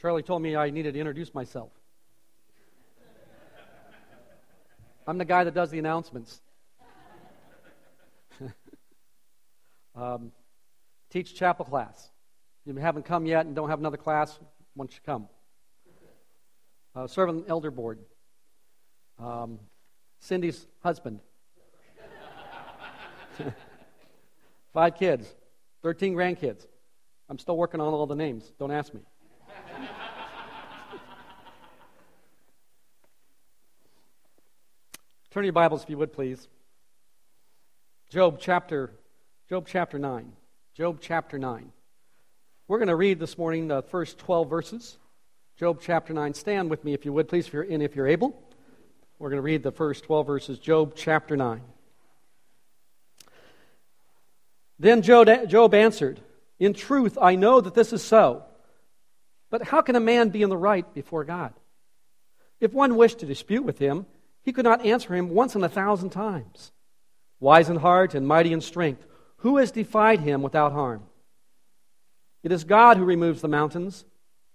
Charlie told me I needed to introduce myself. I'm the guy that does the announcements. um, teach chapel class. If you haven't come yet and don't have another class, why don't you come? Uh, serve on the elder board. Um, Cindy's husband. Five kids, 13 grandkids. I'm still working on all the names. Don't ask me. Turn your Bibles, if you would, please. Job chapter, Job chapter 9. Job chapter 9. We're going to read this morning the first 12 verses. Job chapter 9. Stand with me, if you would, please, if you're, and if you're able. We're going to read the first 12 verses. Job chapter 9. Then Job answered, In truth, I know that this is so. But how can a man be in the right before God? If one wished to dispute with him, he could not answer him once in a thousand times. Wise in heart and mighty in strength, who has defied him without harm? It is God who removes the mountains.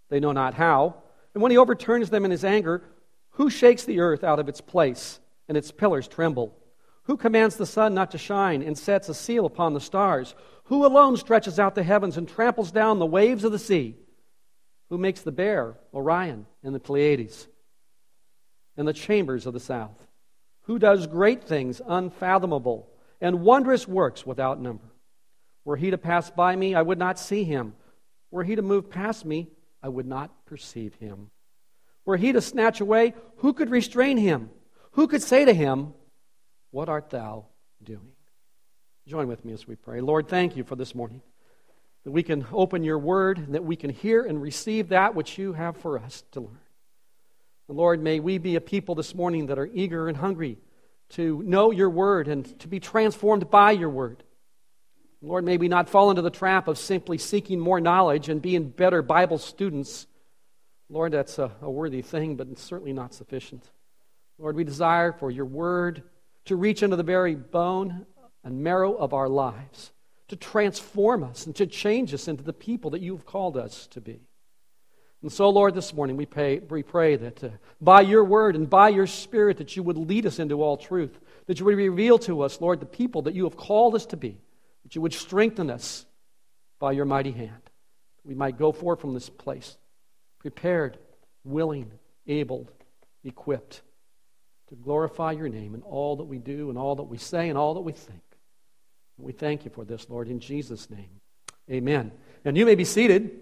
They know not how. And when he overturns them in his anger, who shakes the earth out of its place and its pillars tremble? Who commands the sun not to shine and sets a seal upon the stars? Who alone stretches out the heavens and tramples down the waves of the sea? Who makes the bear, Orion, and the Pleiades, and the chambers of the south? Who does great things unfathomable and wondrous works without number? Were he to pass by me, I would not see him. Were he to move past me, I would not perceive him. Were he to snatch away, who could restrain him? Who could say to him, what art thou doing? Join with me as we pray. Lord, thank you for this morning. That we can open your word, and that we can hear and receive that which you have for us to learn. And Lord, may we be a people this morning that are eager and hungry to know your word and to be transformed by your word. Lord, may we not fall into the trap of simply seeking more knowledge and being better Bible students. Lord, that's a, a worthy thing, but it's certainly not sufficient. Lord, we desire for your word to reach into the very bone and marrow of our lives, to transform us and to change us into the people that you've called us to be. And so, Lord, this morning we pray, we pray that uh, by your word and by your spirit that you would lead us into all truth, that you would reveal to us, Lord, the people that you have called us to be, that you would strengthen us by your mighty hand. We might go forth from this place prepared, willing, able, equipped to glorify your name in all that we do and all that we say and all that we think. We thank you for this, Lord, in Jesus' name. Amen. And you may be seated.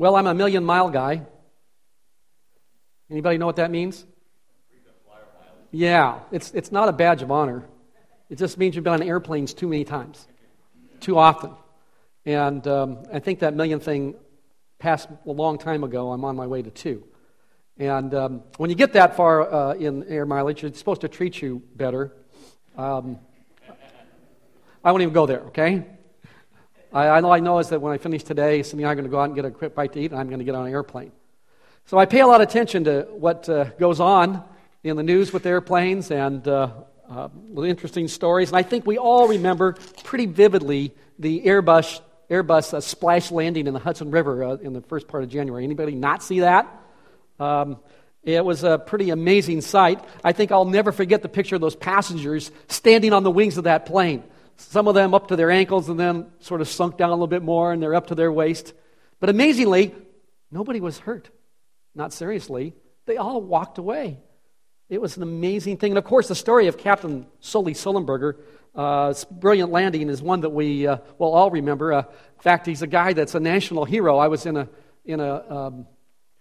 Well, I'm a million mile guy. Anybody know what that means? Yeah, it's, it's not a badge of honor. It just means you've been on airplanes too many times, too often. And um, I think that million thing passed a long time ago. I'm on my way to two. And um, when you get that far uh, in air mileage, it's supposed to treat you better. Um, I won't even go there, okay? I, all I know is that when I finish today, Cindy and I are going to go out and get a quick bite to eat, and I'm going to get on an airplane. So I pay a lot of attention to what uh, goes on in the news with airplanes and uh, uh, interesting stories. And I think we all remember pretty vividly the Airbus Airbus uh, splash landing in the Hudson River uh, in the first part of January. Anybody not see that? Um, it was a pretty amazing sight. I think I'll never forget the picture of those passengers standing on the wings of that plane. Some of them up to their ankles and then sort of sunk down a little bit more and they're up to their waist. But amazingly, nobody was hurt. Not seriously. They all walked away. It was an amazing thing. And of course, the story of Captain Sully Sullenberger uh, brilliant landing is one that we uh, will all remember. Uh, in fact, he's a guy that's a national hero. I was in a, in a um,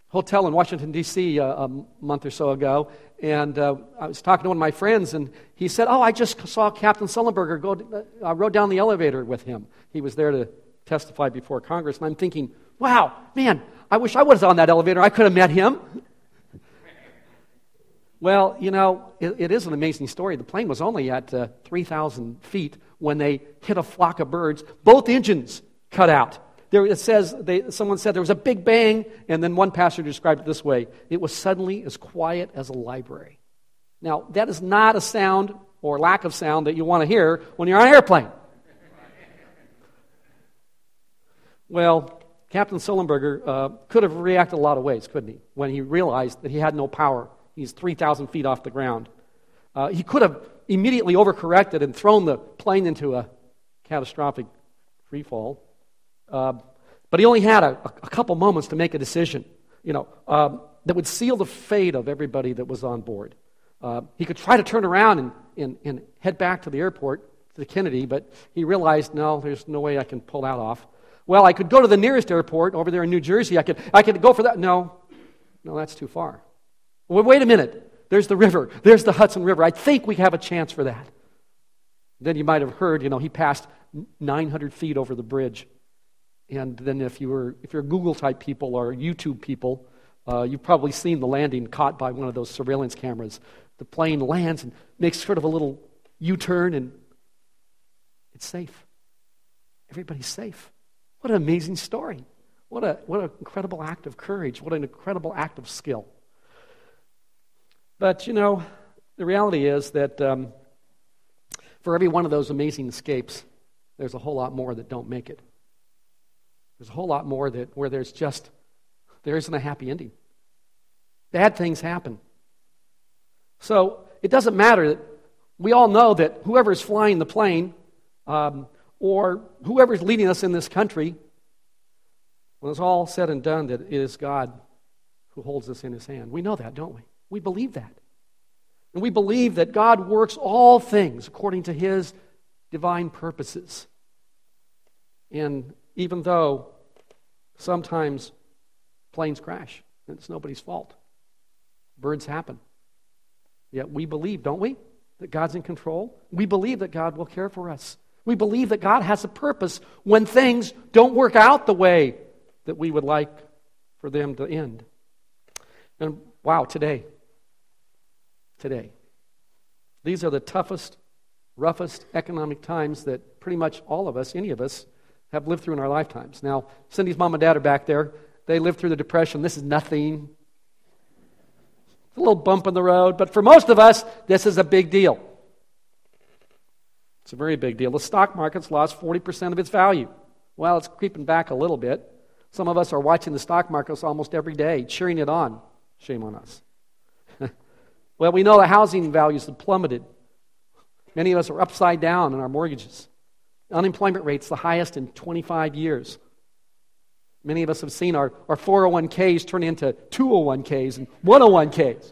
hotel in Washington, D.C. Uh, a month or so ago, and uh, I was talking to one of my friends, and he said, Oh, I just saw Captain Sullenberger go, I uh, rode down the elevator with him. He was there to testify before Congress, and I'm thinking, Wow, man, I wish I was on that elevator. I could have met him. Well, you know, it, it is an amazing story. The plane was only at uh, 3,000 feet when they hit a flock of birds. Both engines cut out. There, it says, they, someone said there was a big bang, and then one pastor described it this way it was suddenly as quiet as a library. Now, that is not a sound or lack of sound that you want to hear when you're on an airplane. Well, Captain Sullenberger uh, could have reacted a lot of ways, couldn't he, when he realized that he had no power. He's 3,000 feet off the ground. Uh, he could have immediately overcorrected and thrown the plane into a catastrophic free fall. Uh, but he only had a, a, couple moments to make a decision, you know, um, that would seal the fate of everybody that was on board. Uh, he could try to turn around and, and, and head back to the airport, to Kennedy, but he realized, no, there's no way I can pull that off. Well, I could go to the nearest airport over there in New Jersey. I could, I could go for that. No, no, that's too far. Well, wait a minute. There's the river. There's the Hudson River. I think we have a chance for that. Then you might have heard, you know, he passed 900 feet over the bridge. And then if, you were, if you're Google type people or YouTube people, uh, you've probably seen the landing caught by one of those surveillance cameras. The plane lands and makes sort of a little U turn, and it's safe. Everybody's safe. What an amazing story. What, a, what an incredible act of courage. What an incredible act of skill. But, you know, the reality is that um, for every one of those amazing escapes, there's a whole lot more that don't make it. There's a whole lot more that where there's just there isn't a happy ending. Bad things happen. So it doesn't matter that we all know that whoever is flying the plane um, or is leading us in this country, when it's all said and done, that it is God who holds us in his hand. We know that, don't we? We believe that. And we believe that God works all things according to his divine purposes. And even though sometimes planes crash, it's nobody's fault, birds happen. Yet we believe, don't we, that God's in control? We believe that God will care for us. We believe that God has a purpose when things don't work out the way that we would like for them to end. And wow, today, today, these are the toughest, roughest economic times that pretty much all of us, any of us, have lived through in our lifetimes. Now, Cindy's mom and dad are back there. They lived through the Depression. This is nothing. It's a little bump in the road, but for most of us, this is a big deal. It's a very big deal. The stock market's lost 40% of its value. Well, it's creeping back a little bit. Some of us are watching the stock markets almost every day, cheering it on. Shame on us. well, we know the housing values have plummeted. Many of us are upside down in our mortgages. Unemployment rate's the highest in 25 years. Many of us have seen our, our 401ks turn into 201ks and 101ks.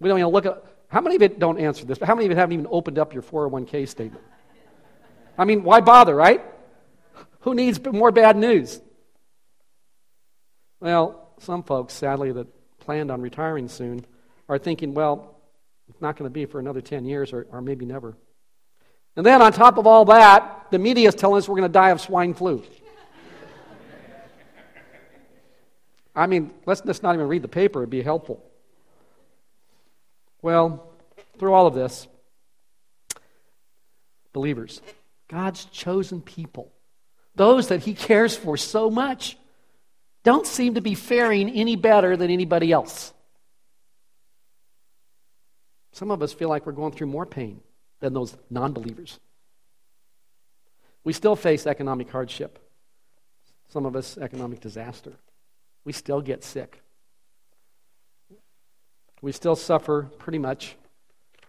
We don't even look at, how many of it don't answer this, but how many of it haven't even opened up your 401k statement? I mean, why bother, right? Who needs more bad news? Well, some folks, sadly, that planned on retiring soon are thinking, well, it's not going to be for another 10 years or, or maybe never. And then on top of all that, the media is telling us we're going to die of swine flu. I mean, let's just not even read the paper, it'd be helpful. Well, through all of this, believers, God's chosen people, those that He cares for so much, don't seem to be faring any better than anybody else. Some of us feel like we're going through more pain than those non believers. We still face economic hardship, some of us, economic disaster. We still get sick. We still suffer pretty much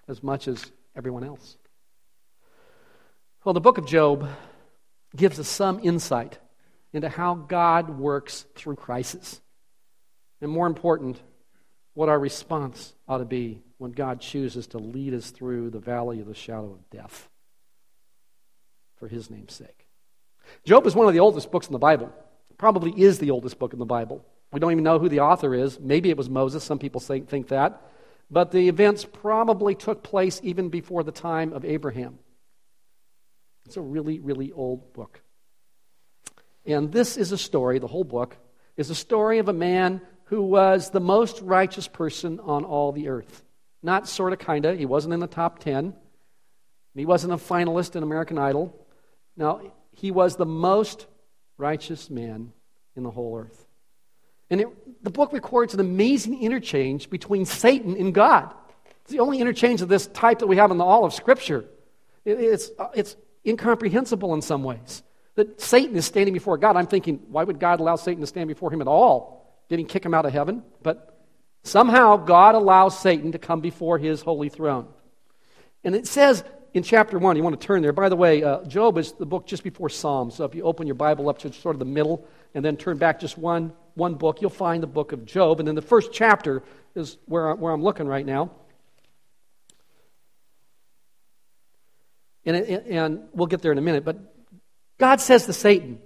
as much as everyone else. Well, the book of Job gives us some insight into how God works through crisis. And more important, what our response ought to be when God chooses to lead us through the valley of the shadow of death for his name's sake. Job is one of the oldest books in the Bible. Probably is the oldest book in the Bible. We don't even know who the author is. Maybe it was Moses. Some people think that. But the events probably took place even before the time of Abraham. It's a really, really old book. And this is a story, the whole book is a story of a man who was the most righteous person on all the earth. Not sort of, kind of. He wasn't in the top 10. He wasn't a finalist in American Idol. No, he was the most righteous man in the whole earth. And it, the book records an amazing interchange between Satan and God. It's the only interchange of this type that we have in the all of Scripture. It, it's, uh, it's incomprehensible in some ways. that Satan is standing before God. I'm thinking, why would God allow Satan to stand before him at all? Did he kick him out of heaven? But somehow God allows Satan to come before his holy throne. And it says in chapter 1, you want to turn there. By the way, uh, Job is the book just before Psalms. So if you open your Bible up to sort of the middle and then turn back just one, one book, you'll find the book of Job. And then the first chapter is where, where I'm looking right now. And, and we'll get there in a minute. But God says to Satan,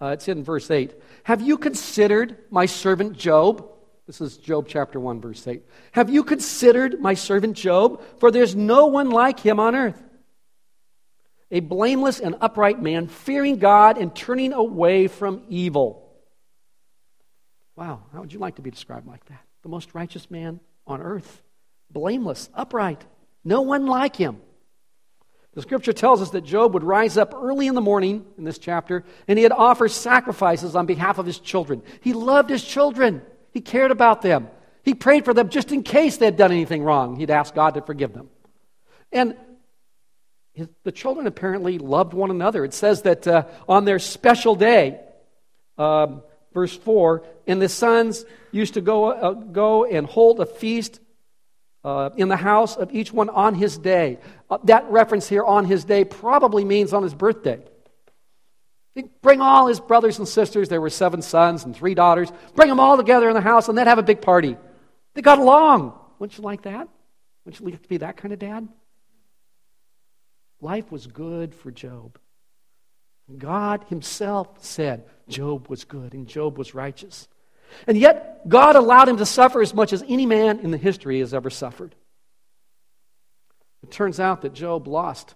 uh, it's in verse 8, Have you considered my servant Job? This is Job chapter 1, verse 8. Have you considered my servant Job? For there's no one like him on earth. A blameless and upright man, fearing God and turning away from evil. Wow, how would you like to be described like that? The most righteous man on earth. Blameless, upright. No one like him. The scripture tells us that Job would rise up early in the morning in this chapter and he had offered sacrifices on behalf of his children. He loved his children, he cared about them. He prayed for them just in case they had done anything wrong. He'd ask God to forgive them. And his, the children apparently loved one another. It says that uh, on their special day, um, verse 4, and the sons used to go, uh, go and hold a feast uh, in the house of each one on his day. Uh, that reference here, on his day, probably means on his birthday. Bring all his brothers and sisters. There were seven sons and three daughters. Bring them all together in the house, and they'd have a big party. They got along. Wouldn't you like that? Wouldn't you like to be that kind of dad? Life was good for Job. God Himself said Job was good and Job was righteous. And yet, God allowed him to suffer as much as any man in the history has ever suffered. It turns out that Job lost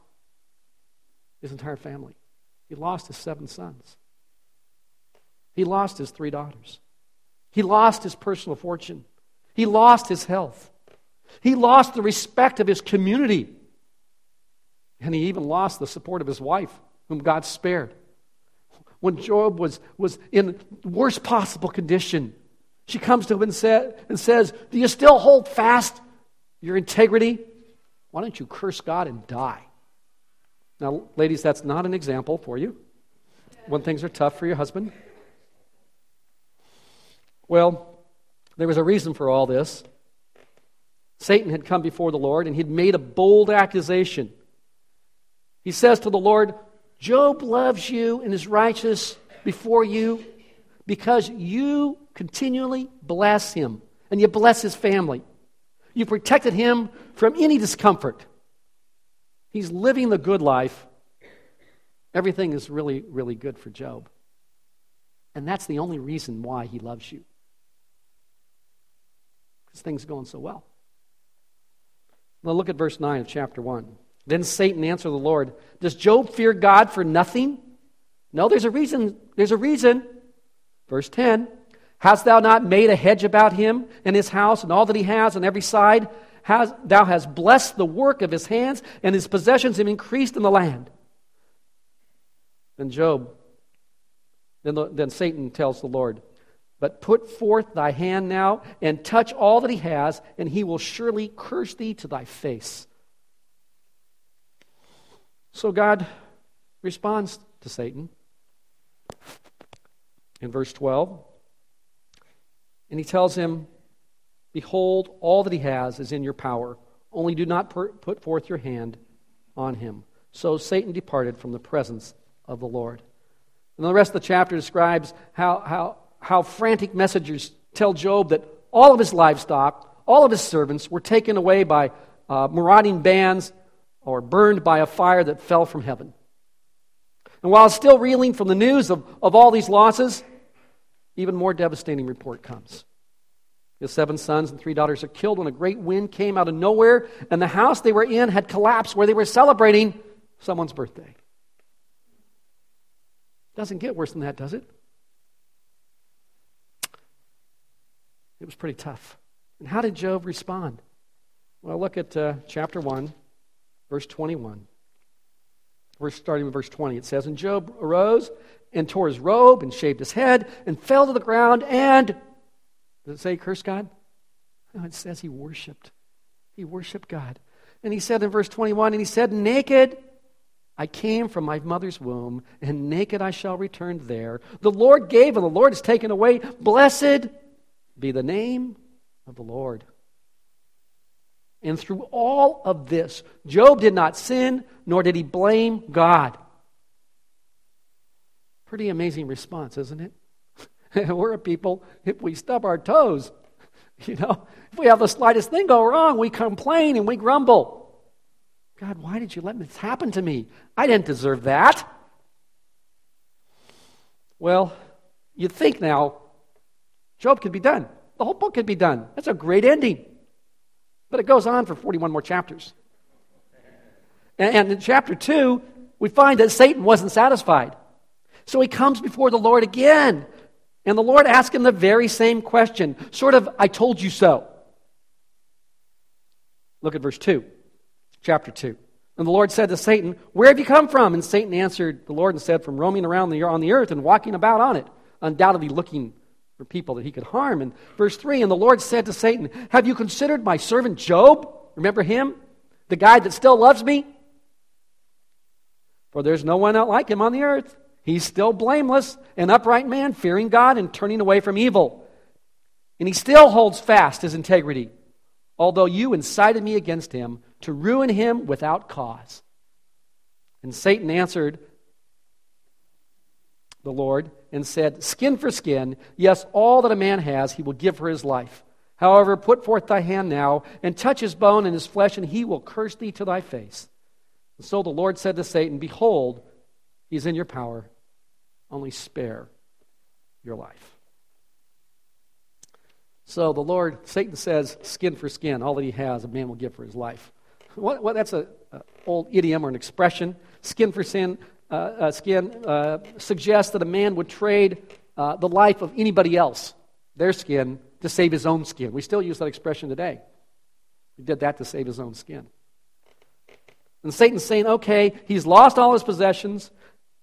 his entire family. He lost his seven sons. He lost his three daughters. He lost his personal fortune. He lost his health. He lost the respect of his community. And he even lost the support of his wife, whom God spared when Job was, was in worst possible condition. She comes to him and, and says, Do you still hold fast your integrity? Why don't you curse God and die? Now, ladies, that's not an example for you when things are tough for your husband. Well, there was a reason for all this. Satan had come before the Lord and he'd made a bold accusation. He says to the Lord, Job loves you and is righteous before you because you continually bless him and you bless his family. You protected him from any discomfort. He's living the good life. Everything is really, really good for Job. And that's the only reason why he loves you. Because things are going so well. Now look at verse 9 of chapter 1. Then Satan answered the Lord, Does Job fear God for nothing? No, there's a reason. There's a reason. Verse 10 Hast thou not made a hedge about him and his house and all that he has on every side? Has, thou hast blessed the work of his hands, and his possessions have increased in the land. Then Job, then, the, then Satan tells the Lord, But put forth thy hand now and touch all that he has, and he will surely curse thee to thy face. So God responds to Satan in verse 12. And he tells him, Behold, all that he has is in your power. Only do not put forth your hand on him. So Satan departed from the presence of the Lord. And the rest of the chapter describes how, how, how frantic messengers tell Job that all of his livestock, all of his servants were taken away by uh, marauding bands or burned by a fire that fell from heaven. And while still reeling from the news of, of all these losses, even more devastating report comes. His seven sons and three daughters are killed when a great wind came out of nowhere, and the house they were in had collapsed where they were celebrating someone's birthday. Doesn't get worse than that, does it? It was pretty tough. And how did Job respond? Well, look at uh, chapter 1, verse 21. We're starting with verse 20. It says, And Job arose and tore his robe and shaved his head and fell to the ground and, does it say curse God? No, it says he worshiped. He worshiped God. And he said in verse 21, And he said, Naked I came from my mother's womb, and naked I shall return there. The Lord gave, and the Lord has taken away. Blessed be the name of the Lord. And through all of this, Job did not sin, nor did he blame God. Pretty amazing response, isn't it? We're a people, if we stub our toes, you know, if we have the slightest thing go wrong, we complain and we grumble. God, why did you let this happen to me? I didn't deserve that. Well, you'd think now, Job could be done. The whole book could be done. That's a great ending. But it goes on for 41 more chapters. And in chapter 2, we find that Satan wasn't satisfied. So he comes before the Lord again. And the Lord asked him the very same question, sort of, I told you so. Look at verse 2 chapter 2. And the Lord said to Satan, Where have you come from? And Satan answered the Lord and said, From roaming around the, on the earth and walking about on it, undoubtedly looking for people that he could harm. And verse 3 And the Lord said to Satan, Have you considered my servant Job? Remember him? The guy that still loves me? For there's no one out like him on the earth. He's still blameless, an upright man, fearing God and turning away from evil. And he still holds fast his integrity, although you incited me against him to ruin him without cause. And Satan answered the Lord and said, Skin for skin, yes, all that a man has, he will give for his life. However, put forth thy hand now and touch his bone and his flesh, and he will curse thee to thy face. And so the Lord said to Satan, Behold, he is in your power, only spare your life. So the Lord, Satan says, skin for skin, all that he has, a man will give for his life. What, what, that's an old idiom or an expression. Skin for sin, uh, uh, skin uh, suggests that a man would trade uh, the life of anybody else, their skin, to save his own skin. We still use that expression today. He did that to save his own skin. And Satan's saying, okay, he's lost all his possessions,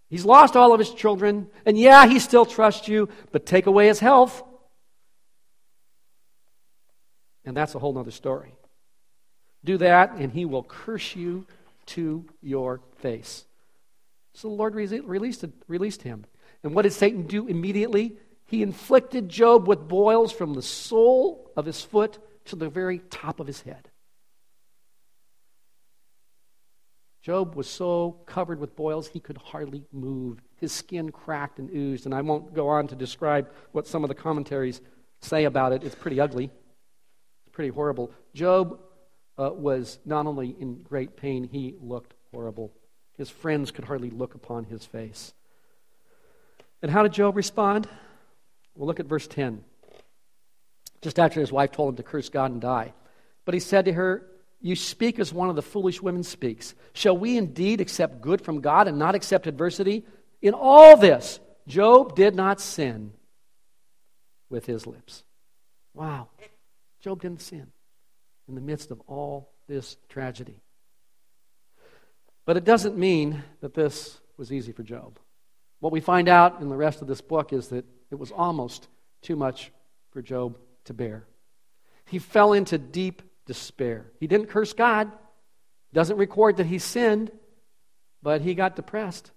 he's lost all of his children, and yeah, he still trusts you, but take away his health. And that's a whole other story. Do that, and he will curse you to your face. So the Lord released, released him. And what did Satan do immediately? He inflicted Job with boils from the sole of his foot to the very top of his head. Job was so covered with boils he could hardly move. His skin cracked and oozed. And I won't go on to describe what some of the commentaries say about it. It's pretty ugly, it's pretty horrible. Job uh, was not only in great pain, he looked horrible. His friends could hardly look upon his face. And how did Job respond? Well, look at verse 10. Just after his wife told him to curse God and die. But he said to her, You speak as one of the foolish women speaks. Shall we indeed accept good from God and not accept adversity? In all this, Job did not sin with his lips. Wow. Job didn't sin in the midst of all this tragedy. But it doesn't mean that this was easy for Job. What we find out in the rest of this book is that it was almost too much for Job to bear. He fell into deep despair. He didn't curse God, doesn't record that he sinned, but he got depressed.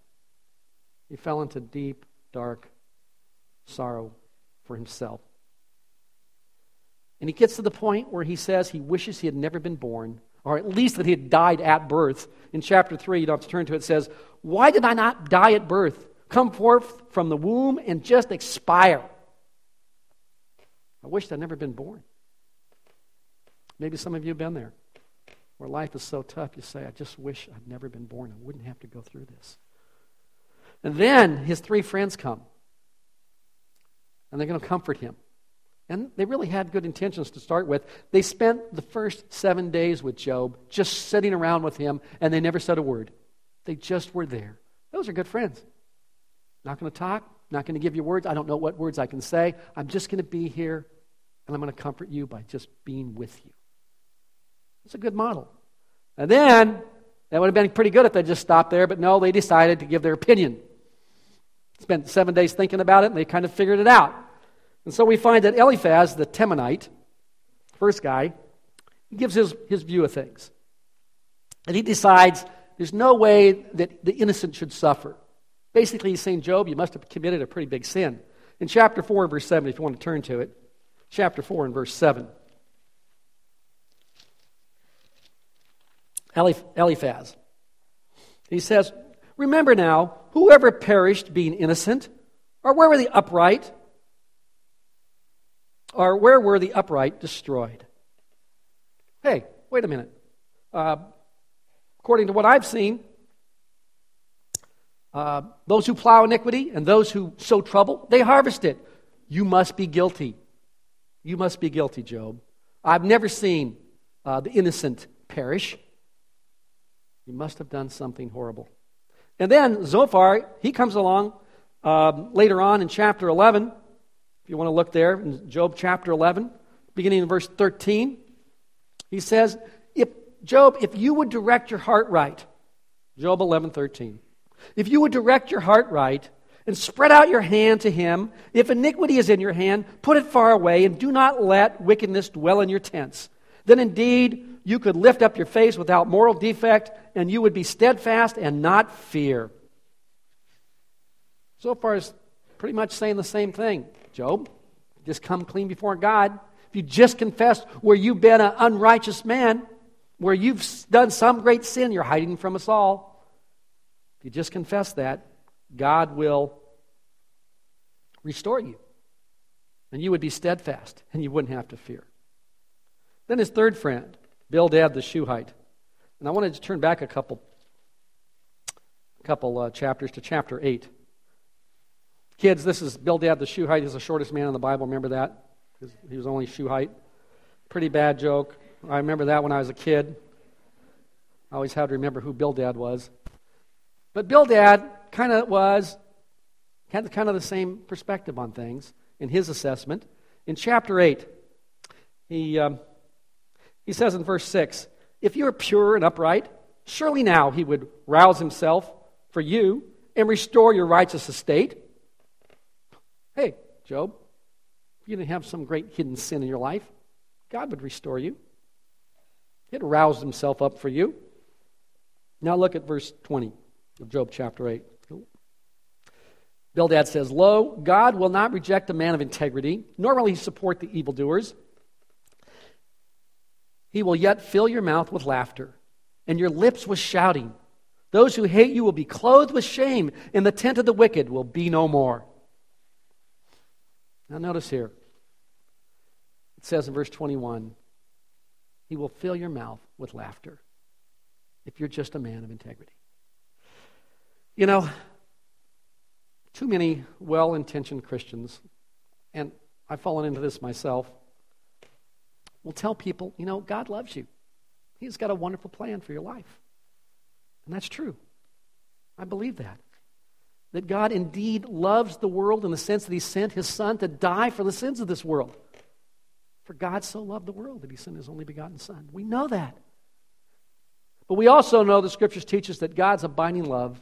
He fell into deep, dark sorrow for himself. And he gets to the point where he says he wishes he had never been born, or at least that he had died at birth. In chapter 3, you don't have to turn to it, it says, Why did I not die at birth? Come forth from the womb and just expire. I wish I'd never been born. Maybe some of you have been there, where life is so tough, you say, I just wish I'd never been born. I wouldn't have to go through this. And then his three friends come, and they're going to comfort him. And they really had good intentions to start with. They spent the first seven days with Job, just sitting around with him, and they never said a word. They just were there. Those are good friends. Not going to talk, not going to give you words. I don't know what words I can say. I'm just going to be here, and I'm going to comfort you by just being with you. It's a good model. And then, that would have been pretty good if they just stopped there, but no, they decided to give their opinion. Spent seven days thinking about it, and they kind of figured it out. And so we find that Eliphaz, the Temanite, first guy, gives his, his view of things. And he decides there's no way that the innocent should suffer. Basically, he's saying, Job, you must have committed a pretty big sin. In chapter 4, and verse 7, if you want to turn to it, chapter 4 and verse 7. Eliphaz. He says, Remember now, whoever perished being innocent, or where were the upright, or where were the upright destroyed? Hey, wait a minute. Uh, according to what I've seen, uh, those who plow iniquity and those who sow trouble, they harvest it. You must be guilty. You must be guilty, Job. I've never seen uh, the innocent perish. You must have done something horrible. And then Zophar, he comes along um, later on in chapter 11. If you want to look there in Job chapter 11, beginning in verse 13, he says, if, Job, if you would direct your heart right, Job 11, 13, if you would direct your heart right and spread out your hand to him, if iniquity is in your hand, put it far away and do not let wickedness dwell in your tents. Then indeed you could lift up your face without moral defect and you would be steadfast and not fear. So far, it's pretty much saying the same thing. Job, just come clean before God. If you just confess where you've been an unrighteous man, where you've done some great sin, you're hiding from us all. If you just confess that, God will restore you. And you would be steadfast, and you wouldn't have to fear. Then his third friend, Bildad the Shuhite. And I wanted to turn back a couple, a couple uh, chapters to chapter 8. Kids, this is Bildad the Shuhite. He's the shortest man in the Bible. Remember that? He was only Shuhite. Pretty bad joke. I remember that when I was a kid. I always had to remember who Bildad was. But Bildad kind of was, had kind of the same perspective on things in his assessment. In chapter 8, he, um, he says in verse 6 If you are pure and upright, surely now he would rouse himself for you and restore your righteous estate. Hey, Job, if you didn't have some great hidden sin in your life, God would restore you. He'd rouse himself up for you. Now look at verse 20 of Job chapter 8. Bildad says, Lo, God will not reject a man of integrity, nor will he support the evildoers. He will yet fill your mouth with laughter and your lips with shouting. Those who hate you will be clothed with shame, and the tent of the wicked will be no more. Now, notice here. It says in verse 21 He will fill your mouth with laughter if you're just a man of integrity. You know, too many well intentioned Christians, and I've fallen into this myself, will tell people, you know, God loves you. He's got a wonderful plan for your life. And that's true. I believe that. That God indeed loves the world in the sense that He sent His Son to die for the sins of this world. For God so loved the world that He sent His only begotten Son. We know that. But we also know the Scriptures teach us that God's abiding love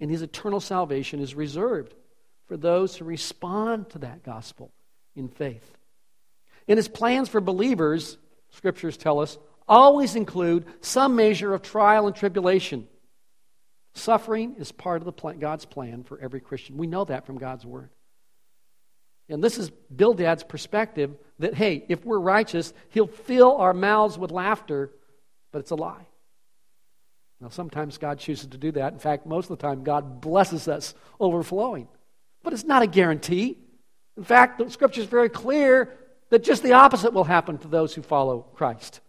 and His eternal salvation is reserved for those who respond to that gospel in faith. And his plans for believers, scriptures tell us, always include some measure of trial and tribulation. Suffering is part of plan, God's plan for every Christian. We know that from God's word. And this is Bildad's perspective that, hey, if we're righteous, he'll fill our mouths with laughter, but it's a lie. Now, sometimes God chooses to do that. In fact, most of the time, God blesses us overflowing. But it's not a guarantee. In fact, the scripture is very clear that just the opposite will happen to those who follow Christ.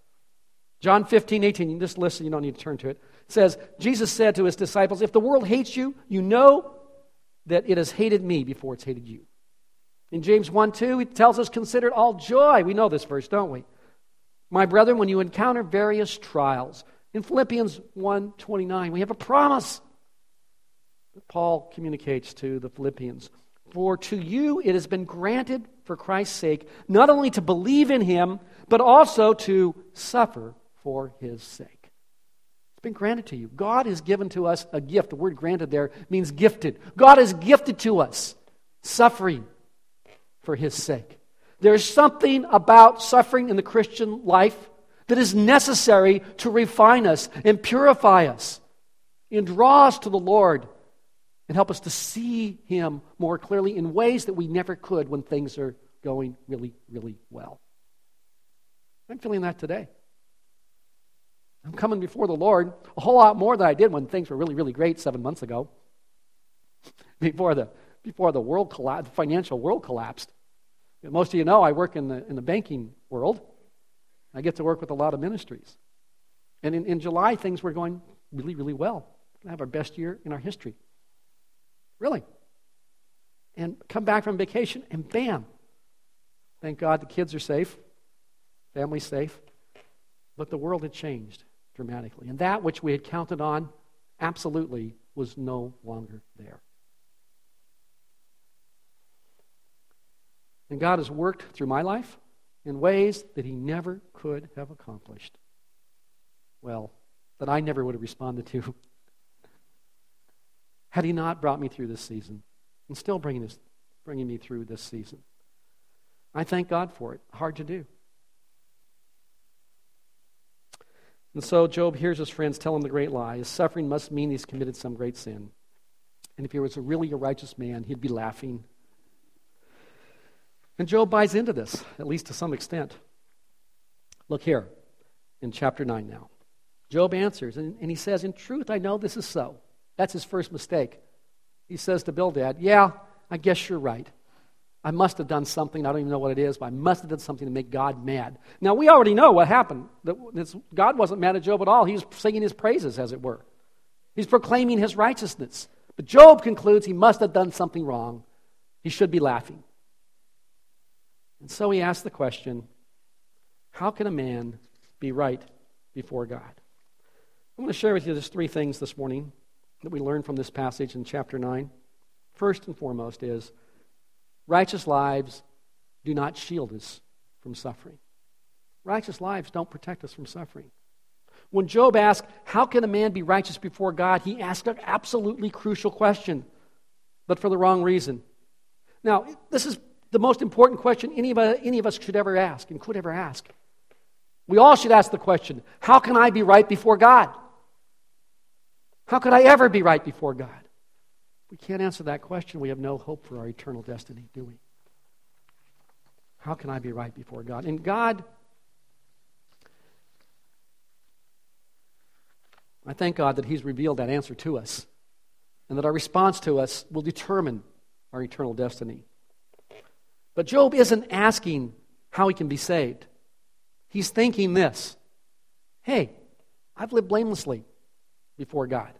John 15, 18, you just listen, you don't need to turn to it. It says, Jesus said to his disciples, If the world hates you, you know that it has hated me before it's hated you. In James 1 2, he tells us, Consider it all joy. We know this verse, don't we? My brethren, when you encounter various trials. In Philippians 1 29, we have a promise that Paul communicates to the Philippians. For to you it has been granted for Christ's sake not only to believe in him, but also to suffer for his sake. It's been granted to you. God has given to us a gift. The word granted there means gifted. God has gifted to us suffering for his sake. There's something about suffering in the Christian life that is necessary to refine us and purify us. and draw us to the Lord and help us to see Him more clearly in ways that we never could when things are going really, really well. I'm feeling that today. I'm coming before the Lord a whole lot more than I did when things were really, really great seven months ago. before the, before the world collapsed, the financial world collapsed. Most of you know I work in the, in the banking world. I get to work with a lot of ministries. And in, in July, things were going really, really well. We're going to have our best year in our history. Really. And come back from vacation, and bam. Thank God the kids are safe, family's safe. But the world had changed dramatically. And that which we had counted on absolutely was no longer there. And God has worked through my life in ways that He never could have accomplished. Well, that I never would have responded to had He not brought me through this season and still bringing, this, bringing me through this season. I thank God for it. Hard to do. And so Job hears his friends tell him the great lie. His suffering must mean he's committed some great sin. And if he was really a righteous man, he'd be laughing and Job buys into this, at least to some extent. Look here in chapter 9 now. Job answers, and, and he says, In truth, I know this is so. That's his first mistake. He says to Bildad, Yeah, I guess you're right. I must have done something. I don't even know what it is, but I must have done something to make God mad. Now, we already know what happened. God wasn't mad at Job at all. He was singing his praises, as it were. He's proclaiming his righteousness. But Job concludes he must have done something wrong. He should be laughing. And so he asks the question how can a man be right before God? I'm going to share with you just three things this morning that we learn from this passage in chapter 9. First and foremost is righteous lives do not shield us from suffering. Righteous lives don't protect us from suffering. When Job asked, How can a man be righteous before God? he asked an absolutely crucial question, but for the wrong reason. Now, this is the most important question any of, any of us should ever ask and could ever ask. We all should ask the question how can I be right before God? How could I ever be right before God? we can't answer that question, we have no hope for our eternal destiny, do we? How can I be right before God? And God, I thank God that He's revealed that answer to us and that our response to us will determine our eternal destiny. But Job isn't asking how he can be saved. He's thinking this hey, I've lived blamelessly before God.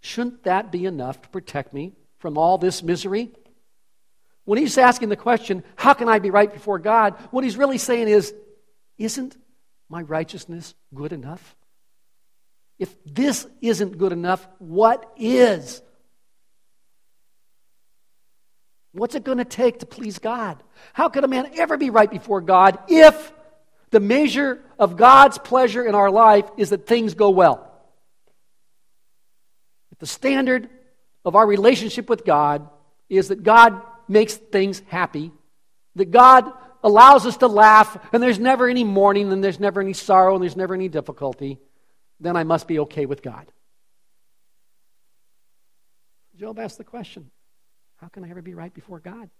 Shouldn't that be enough to protect me from all this misery? When he's asking the question, how can I be right before God? What he's really saying is, isn't my righteousness good enough? If this isn't good enough, what is? What's it going to take to please God? How can a man ever be right before God if the measure of God's pleasure in our life is that things go well? The standard of our relationship with God is that God makes things happy, that God allows us to laugh, and there's never any mourning, and there's never any sorrow, and there's never any difficulty, then I must be okay with God. Job asked the question how can I ever be right before God?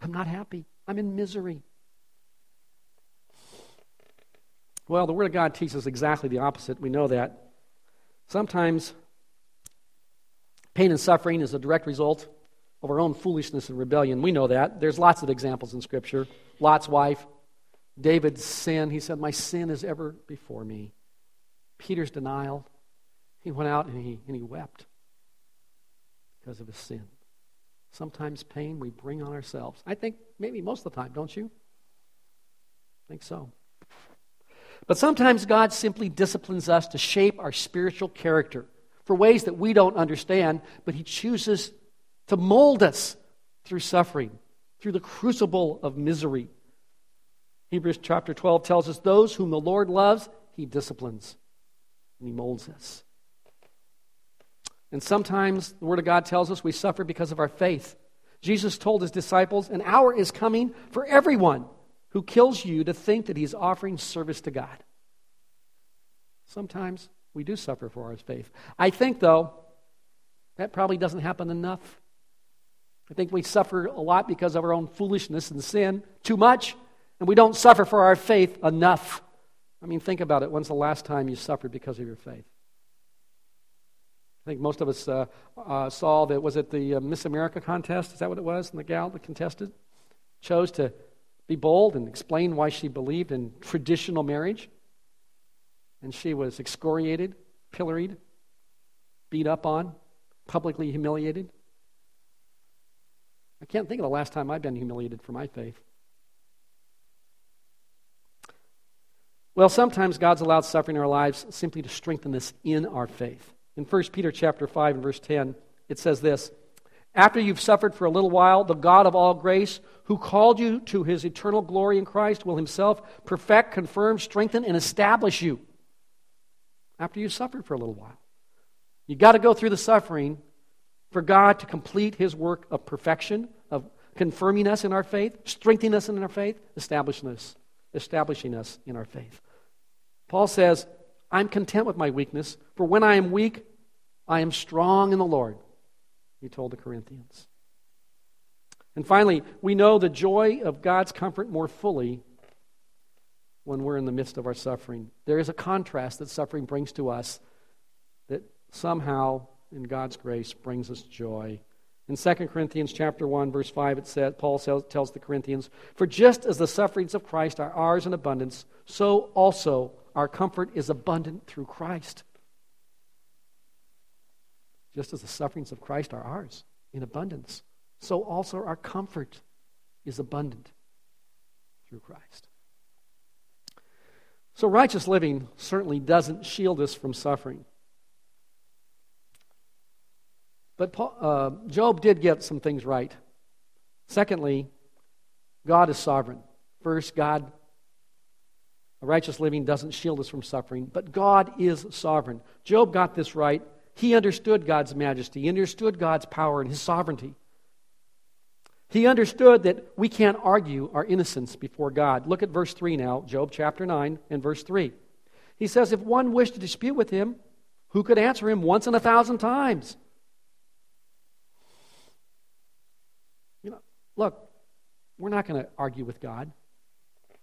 I'm not happy. I'm in misery. Well, the Word of God teaches exactly the opposite. We know that. Sometimes pain and suffering is a direct result of our own foolishness and rebellion. We know that. There's lots of examples in Scripture. Lot's wife, David's sin. He said, My sin is ever before me. Peter's denial. He went out and he, and he wept because of his sin. Sometimes pain we bring on ourselves. I think maybe most of the time, don't you? I think so. But sometimes God simply disciplines us to shape our spiritual character for ways that we don't understand, but He chooses to mold us through suffering, through the crucible of misery. Hebrews chapter 12 tells us those whom the Lord loves, He disciplines and He molds us. And sometimes the Word of God tells us we suffer because of our faith. Jesus told his disciples, An hour is coming for everyone who kills you to think that he's offering service to God. Sometimes we do suffer for our faith. I think, though, That probably doesn't happen enough. I think we suffer a lot because of our own foolishness and sin, too much, and we don't suffer for our faith enough. I mean, think about it. When's the last time you suffered because of your faith? I think most of us uh, uh, saw that, was it the uh, Miss America contest? Is that what it was? And the gal that contested chose to be bold and explain why she believed in traditional marriage. And she was excoriated, pilloried, beat up on, publicly humiliated. I can't think of the last time I've been humiliated for my faith. Well, sometimes God's allowed suffering in our lives simply to strengthen us in our faith. In 1 Peter chapter 5 and verse 10, it says this, after you've suffered for a little while, the God of all grace, who called you to his eternal glory in Christ, will himself perfect, confirm, strengthen, and establish you. After you've suffered for a little while. You've got to go through the suffering for God to complete his work of perfection, of confirming us in our faith, strengthening us in our faith, establishing us, establishing us in our faith. Paul says, I'm content with my weakness, for when I am weak, I am strong in the Lord, he told the Corinthians. And finally, we know the joy of God's comfort more fully when we're in the midst of our suffering. There is a contrast that suffering brings to us that somehow, in God's grace, brings us joy. In 2 Corinthians chapter 1, verse 5, it says, Paul tells the Corinthians, For just as the sufferings of Christ are ours in abundance, so also our comfort is abundant through Christ. Just as the sufferings of Christ are ours in abundance, so also our comfort is abundant through Christ. So, righteous living certainly doesn't shield us from suffering. But Paul, uh, Job did get some things right. Secondly, God is sovereign. First, God, righteous living doesn't shield us from suffering, but God is sovereign. Job got this right. He understood God's majesty, he understood God's power and his sovereignty. He understood that we can't argue our innocence before God. Look at verse 3 now, Job chapter 9 and verse 3. He says, If one wished to dispute with him, who could answer him once in a thousand times? You know, look, we're not going to argue with God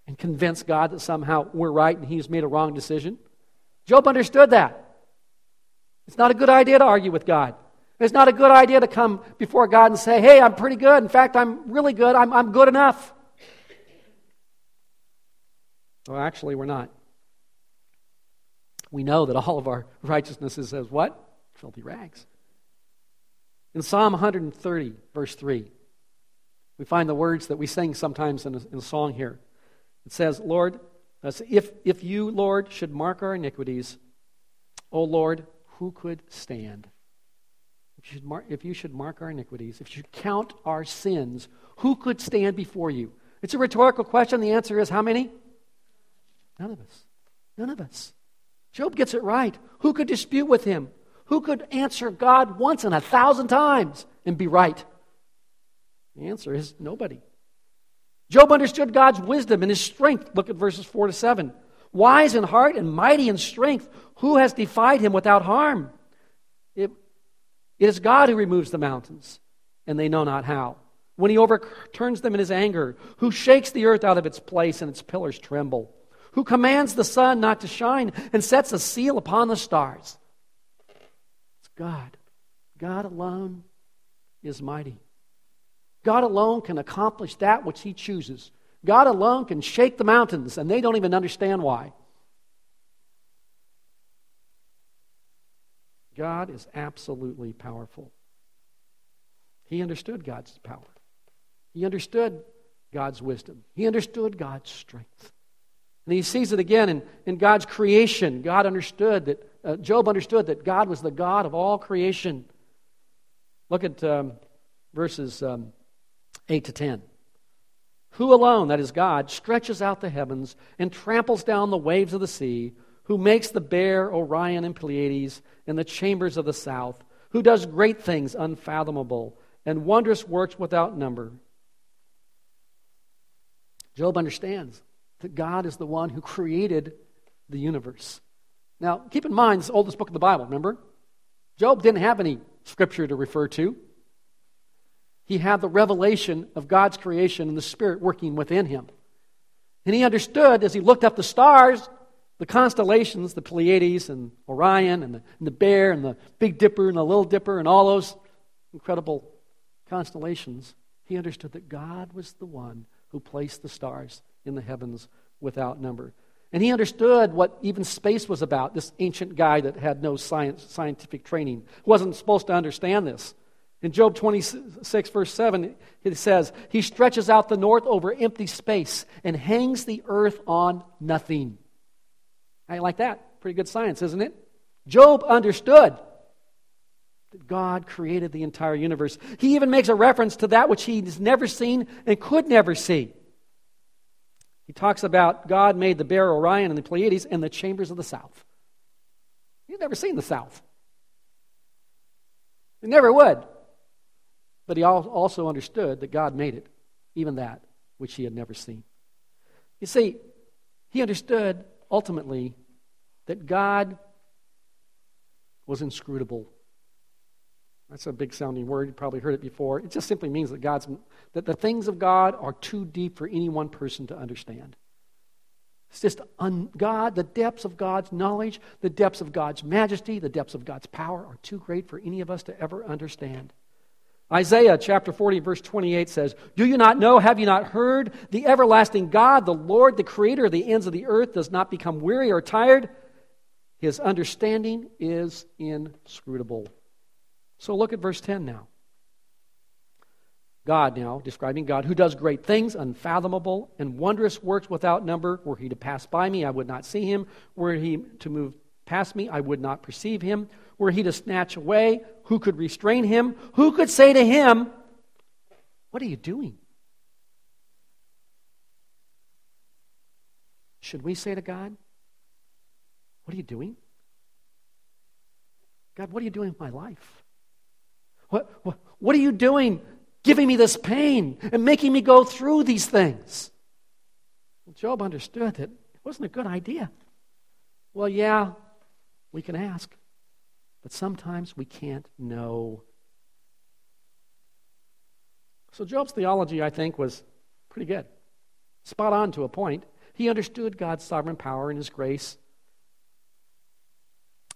and convince God that somehow we're right and he's made a wrong decision. Job understood that. It's not a good idea to argue with God. It's not a good idea to come before God and say, hey, I'm pretty good. In fact, I'm really good. I'm, I'm good enough. Well, actually, we're not. We know that all of our righteousness is as what? Filthy rags. In Psalm 130, verse 3, we find the words that we sing sometimes in a, in a song here. It says, Lord, if, if you, Lord, should mark our iniquities, O Lord, who could stand? If you, should mark, if you should mark our iniquities, if you should count our sins, who could stand before you? It's a rhetorical question. The answer is how many? None of us. None of us. Job gets it right. Who could dispute with him? Who could answer God once in a thousand times and be right? The answer is nobody. Job understood God's wisdom and his strength. Look at verses 4 to 7. Wise in heart and mighty in strength, who has defied him without harm? It, is God who removes the mountains, and they know not how. When he overturns them in his anger, who shakes the earth out of its place and its pillars tremble, who commands the sun not to shine and sets a seal upon the stars. It's God. God alone is mighty. God alone can accomplish that which He chooses. God alone can shake the mountains, and they don't even understand why. God is absolutely powerful. He understood God's power, He understood God's wisdom, He understood God's strength. And he sees it again in, in God's creation. God understood that, uh, Job understood that God was the God of all creation. Look at um, verses um, 8 to 10. Who alone, that is God, stretches out the heavens and tramples down the waves of the sea, who makes the bear Orion and Pleiades in the chambers of the south, who does great things unfathomable and wondrous works without number. Job understands that God is the one who created the universe. Now, keep in mind, this oldest book of the Bible, remember? Job didn't have any scripture to refer to. He had the revelation of God's creation and the Spirit working within him. And he understood as he looked up the stars, the constellations, the Pleiades and Orion and the, and the Bear and the Big Dipper and the Little Dipper and all those incredible constellations, he understood that God was the one who placed the stars in the heavens without number. And he understood what even space was about. This ancient guy that had no science, scientific training wasn't supposed to understand this. In Job 26, verse 7, it says, He stretches out the north over empty space and hangs the earth on nothing. I like that. Pretty good science, isn't it? Job understood that God created the entire universe. He even makes a reference to that which he has never seen and could never see. He talks about God made the bear Orion and the Pleiades and the chambers of the south. He's never seen the south. He never would. But he also understood that God made it, even that which he had never seen. You see, he understood ultimately that God was inscrutable. That's a big sounding word. You probably heard it before. It just simply means that God's that the things of God are too deep for any one person to understand. It's just un, God, the depths of God's knowledge, the depths of God's majesty, the depths of God's power are too great for any of us to ever understand. Isaiah chapter 40, verse 28 says, Do you not know, have you not heard? The everlasting God, the Lord, the creator of the ends of the earth, does not become weary or tired. His understanding is inscrutable. So look at verse 10 now. God now, describing God, who does great things, unfathomable, and wondrous works without number. Were he to pass by me, I would not see him. Were he to move past me, I would not perceive him. Were he to snatch away, who could restrain him? Who could say to him, What are you doing? Should we say to God, What are you doing? God, what are you doing with my life? What, what, what are you doing giving me this pain and making me go through these things? Well, Job understood that it wasn't a good idea. Well, yeah, we can ask, but sometimes we can't know. So, Job's theology, I think, was pretty good. Spot on to a point. He understood God's sovereign power and His grace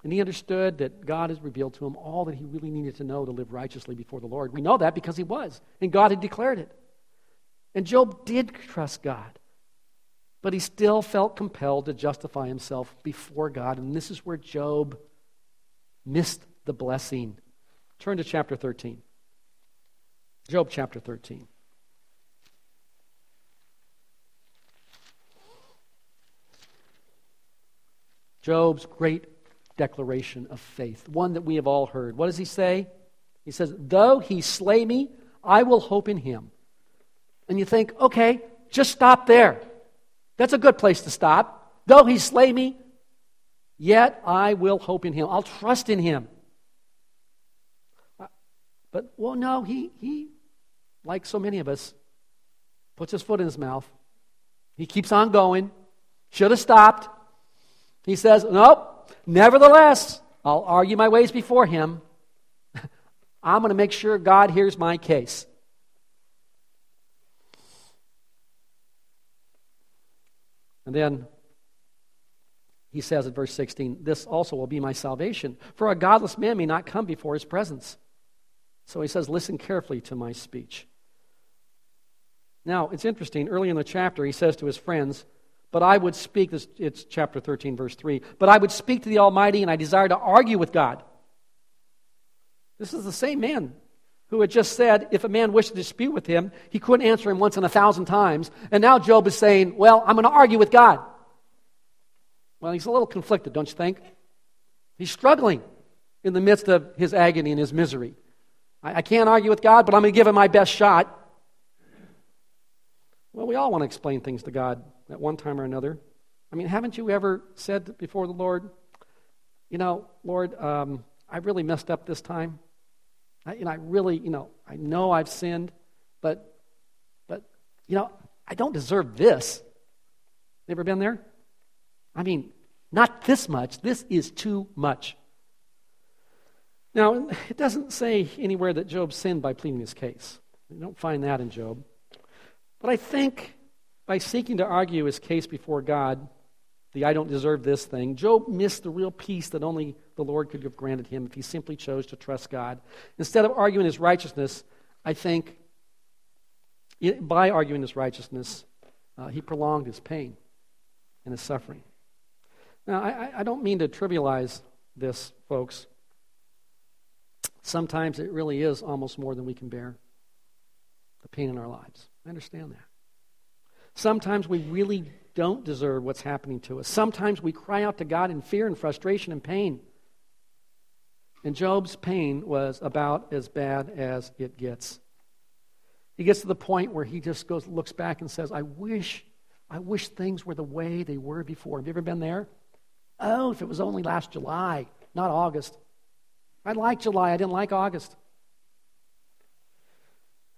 and he understood that God has revealed to him all that he really needed to know to live righteously before the Lord. We know that because he was, and God had declared it. And Job did trust God, but he still felt compelled to justify himself before God. And this is where Job missed the blessing. Turn to chapter 13. Job chapter 13. Job's great declaration of faith, one that we have all heard. What does he say? He says, Though he slay me, I will hope in him. And you think, okay, just stop there. That's a good place to stop. Though he slay me, yet I will hope in him. I'll trust in him. But, well, no, he, he, like so many of us, puts his foot in his mouth. He keeps on going. Should have stopped. He says, Nope, Nevertheless, I'll argue my ways before him. I'm going to make sure God hears my case. And then he says in verse 16, This also will be my salvation, for a godless man may not come before his presence. So he says, Listen carefully to my speech. Now, it's interesting. Early in the chapter, he says to his friends, but I would speak, this, it's chapter 13, verse 3. But I would speak to the Almighty, and I desire to argue with God. This is the same man who had just said if a man wished to dispute with him, he couldn't answer him once in a thousand times. And now Job is saying, Well, I'm going to argue with God. Well, he's a little conflicted, don't you think? He's struggling in the midst of his agony and his misery. I, I can't argue with God, but I'm going to give him my best shot. Well, we all want to explain things to God at one time or another. I mean, haven't you ever said before the Lord, you know, Lord, um, I really messed up this time. I, you know, I really, you know, I know I've sinned, but, but, you know, I don't deserve this. Ever been there? I mean, not this much. This is too much. Now, it doesn't say anywhere that Job sinned by pleading his case. We don't find that in Job. But I think by seeking to argue his case before God, the I don't deserve this thing, Job missed the real peace that only the Lord could have granted him if he simply chose to trust God. Instead of arguing his righteousness, I think by arguing his righteousness, uh, he prolonged his pain and his suffering. Now, I, I don't mean to trivialize this, folks. Sometimes it really is almost more than we can bear the pain in our lives. I understand that. Sometimes we really don't deserve what's happening to us. Sometimes we cry out to God in fear and frustration and pain. And Job's pain was about as bad as it gets. He gets to the point where he just goes, looks back and says, I wish, I wish things were the way they were before. Have you ever been there? Oh, if it was only last July, not August. I like July, I didn't like August.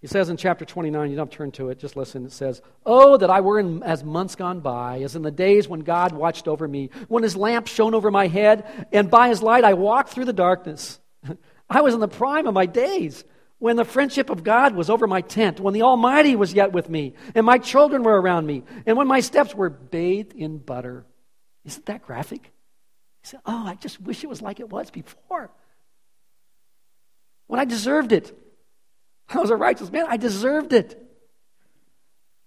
He says in chapter 29, you don't turn to it, just listen. It says, Oh, that I were in, as months gone by, as in the days when God watched over me, when his lamp shone over my head, and by his light I walked through the darkness. I was in the prime of my days, when the friendship of God was over my tent, when the Almighty was yet with me, and my children were around me, and when my steps were bathed in butter. Isn't that graphic? He said, Oh, I just wish it was like it was before. When I deserved it. I was a righteous man. I deserved it.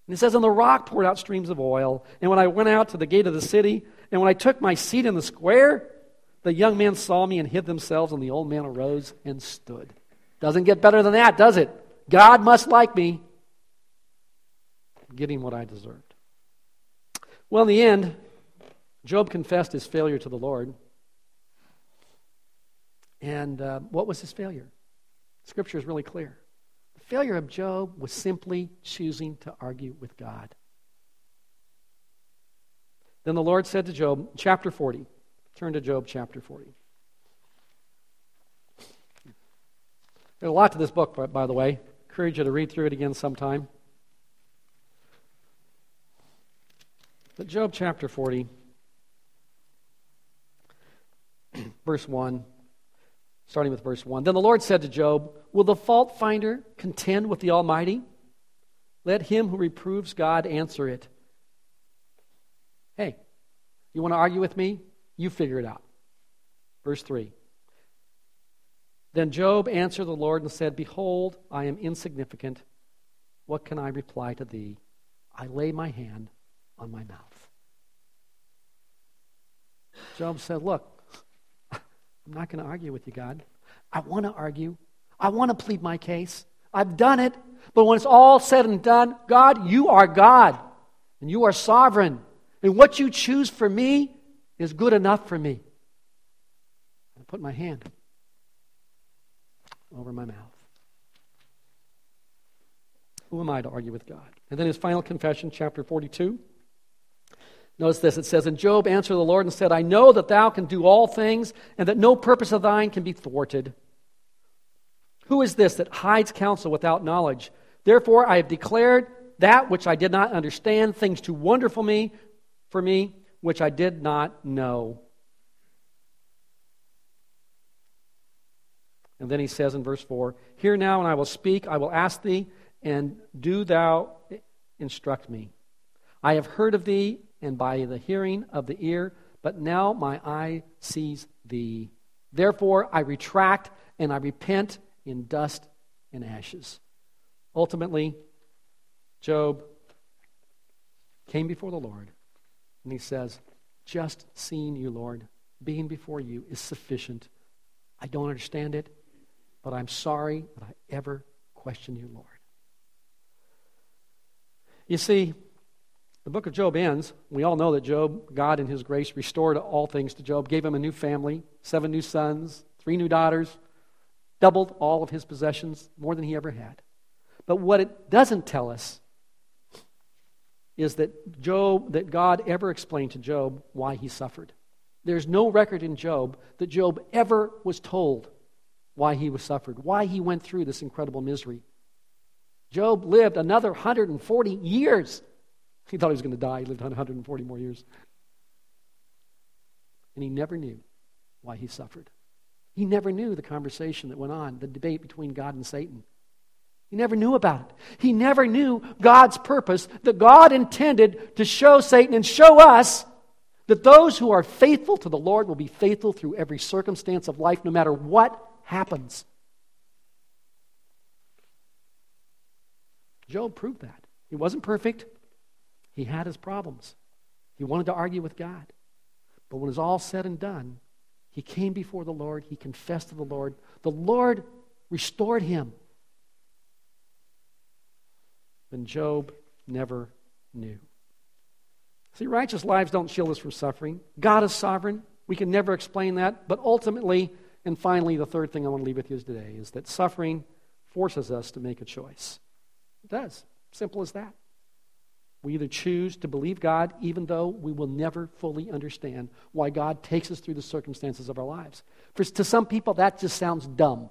And it says, And the rock poured out streams of oil. And when I went out to the gate of the city, and when I took my seat in the square, the young men saw me and hid themselves, and the old man arose and stood. Doesn't get better than that, does it? God must like me. Getting what I deserved. Well, in the end, Job confessed his failure to the Lord. And uh, what was his failure? Scripture is really clear. The failure of Job was simply choosing to argue with God. Then the Lord said to Job, chapter 40. Turn to Job chapter 40. There's a lot to this book, by the way. I encourage you to read through it again sometime. But Job chapter 40, verse 1, starting with verse 1. Then the Lord said to Job, Will the fault finder contend with the Almighty? Let him who reproves God answer it. Hey, you want to argue with me? You figure it out. Verse 3. Then Job answered the Lord and said, Behold, I am insignificant. What can I reply to thee? I lay my hand on my mouth. Job said, Look, I'm not going to argue with you, God. I want to argue. I want to plead my case. I've done it. But when it's all said and done, God, you are God. And you are sovereign. And what you choose for me is good enough for me. I put my hand over my mouth. Who am I to argue with God? And then his final confession, chapter 42. Notice this it says, And Job answered the Lord and said, I know that thou can do all things, and that no purpose of thine can be thwarted. Who is this that hides counsel without knowledge? Therefore I have declared that which I did not understand, things too wonderful me for me, which I did not know. And then he says in verse 4 Hear now, and I will speak, I will ask thee, and do thou instruct me. I have heard of thee, and by the hearing of the ear, but now my eye sees thee. Therefore I retract and I repent in dust and ashes. Ultimately, Job came before the Lord, and he says, Just seeing you, Lord, being before you is sufficient. I don't understand it but I'm sorry that I ever questioned you, Lord. You see, the book of Job ends. We all know that Job, God in his grace, restored all things to Job, gave him a new family, seven new sons, three new daughters, doubled all of his possessions, more than he ever had. But what it doesn't tell us is that Job, that God ever explained to Job why he suffered. There's no record in Job that Job ever was told why he was suffered, why he went through this incredible misery. Job lived another 140 years. He thought he was going to die. He lived 140 more years. And he never knew why he suffered. He never knew the conversation that went on, the debate between God and Satan. He never knew about it. He never knew God's purpose, that God intended to show Satan and show us that those who are faithful to the Lord will be faithful through every circumstance of life, no matter what happens. Job proved that. He wasn't perfect, he had his problems. He wanted to argue with God. But when it was all said and done, he came before the Lord, he confessed to the Lord. The Lord restored him. And Job never knew. See, righteous lives don't shield us from suffering. God is sovereign. We can never explain that. But ultimately, and finally, the third thing I want to leave with you today is that suffering forces us to make a choice. It does. Simple as that. We either choose to believe God, even though we will never fully understand why God takes us through the circumstances of our lives. For to some people, that just sounds dumb.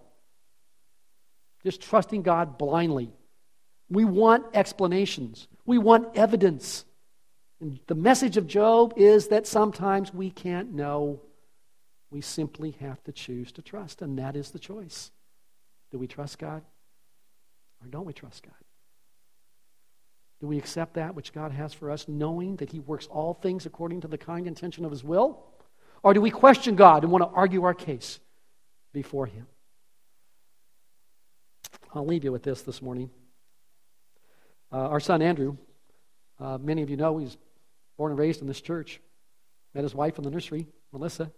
Just trusting God blindly. We want explanations, we want evidence. And the message of Job is that sometimes we can't know. We simply have to choose to trust, and that is the choice. Do we trust God or don't we trust God? Do we accept that which God has for us, knowing that He works all things according to the kind intention of His will? Or do we question God and want to argue our case before Him? I'll leave you with this this morning. Uh, our son Andrew, uh, many of you know he's born and raised in this church. Met his wife in the nursery, Melissa.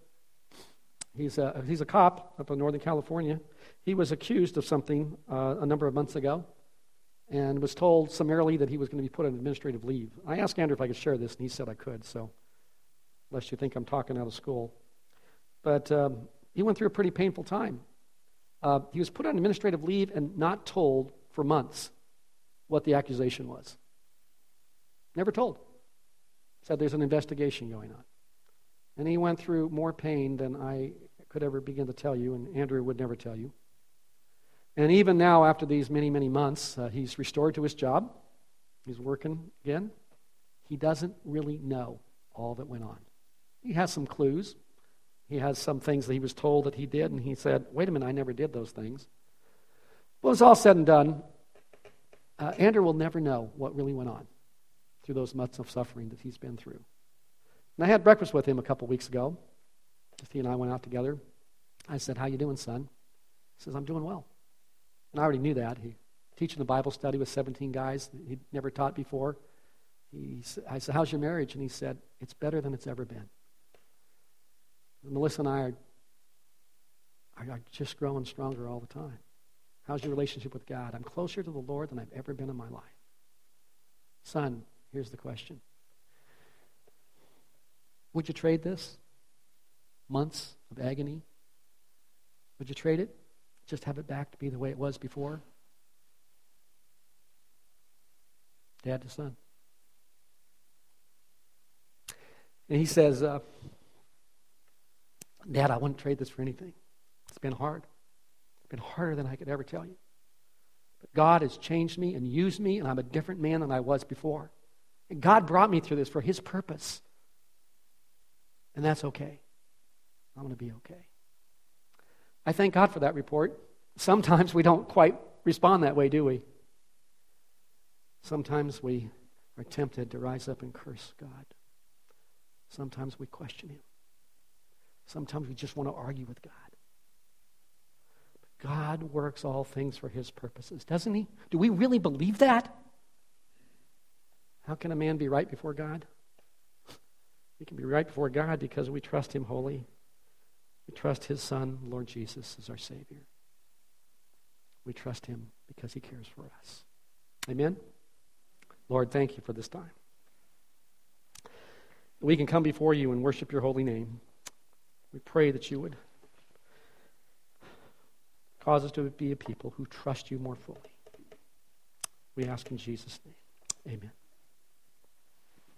He's a, he's a cop up in Northern California. He was accused of something uh, a number of months ago and was told summarily that he was going to be put on administrative leave. I asked Andrew if I could share this, and he said I could, so lest you think I'm talking out of school. But um, he went through a pretty painful time. Uh, he was put on administrative leave and not told for months what the accusation was. Never told. Said there's an investigation going on. And he went through more pain than I could ever begin to tell you, and Andrew would never tell you. And even now, after these many, many months, uh, he's restored to his job. He's working again. He doesn't really know all that went on. He has some clues. He has some things that he was told that he did, and he said, Wait a minute, I never did those things. Well, it's all said and done. Uh, Andrew will never know what really went on through those months of suffering that he's been through. And I had breakfast with him a couple weeks ago. He and I went out together. I said, How you doing, son? He says, I'm doing well. And I already knew that. He teaching the Bible study with 17 guys he'd never taught before. He, I said, How's your marriage? And he said, It's better than it's ever been. And Melissa and I are, are just growing stronger all the time. How's your relationship with God? I'm closer to the Lord than I've ever been in my life. Son, here's the question Would you trade this? Months of agony? Would you trade it? Just have it back to be the way it was before? Dad to son. And he says, uh, Dad, I wouldn't trade this for anything. It's been hard. It's been harder than I could ever tell you. But God has changed me and used me, and I'm a different man than I was before. And God brought me through this for His purpose. And that's okay. I'm going to be okay. I thank God for that report. Sometimes we don't quite respond that way, do we? Sometimes we are tempted to rise up and curse God. Sometimes we question Him. Sometimes we just want to argue with God. But God works all things for His purposes, doesn't He? Do we really believe that? How can a man be right before God? He can be right before God because we trust Him wholly. We trust His Son, Lord Jesus, as our Savior. We trust Him because He cares for us. Amen? Lord, thank you for this time. We can come before you and worship your holy name. We pray that you would cause us to be a people who trust you more fully. We ask in Jesus' name. Amen.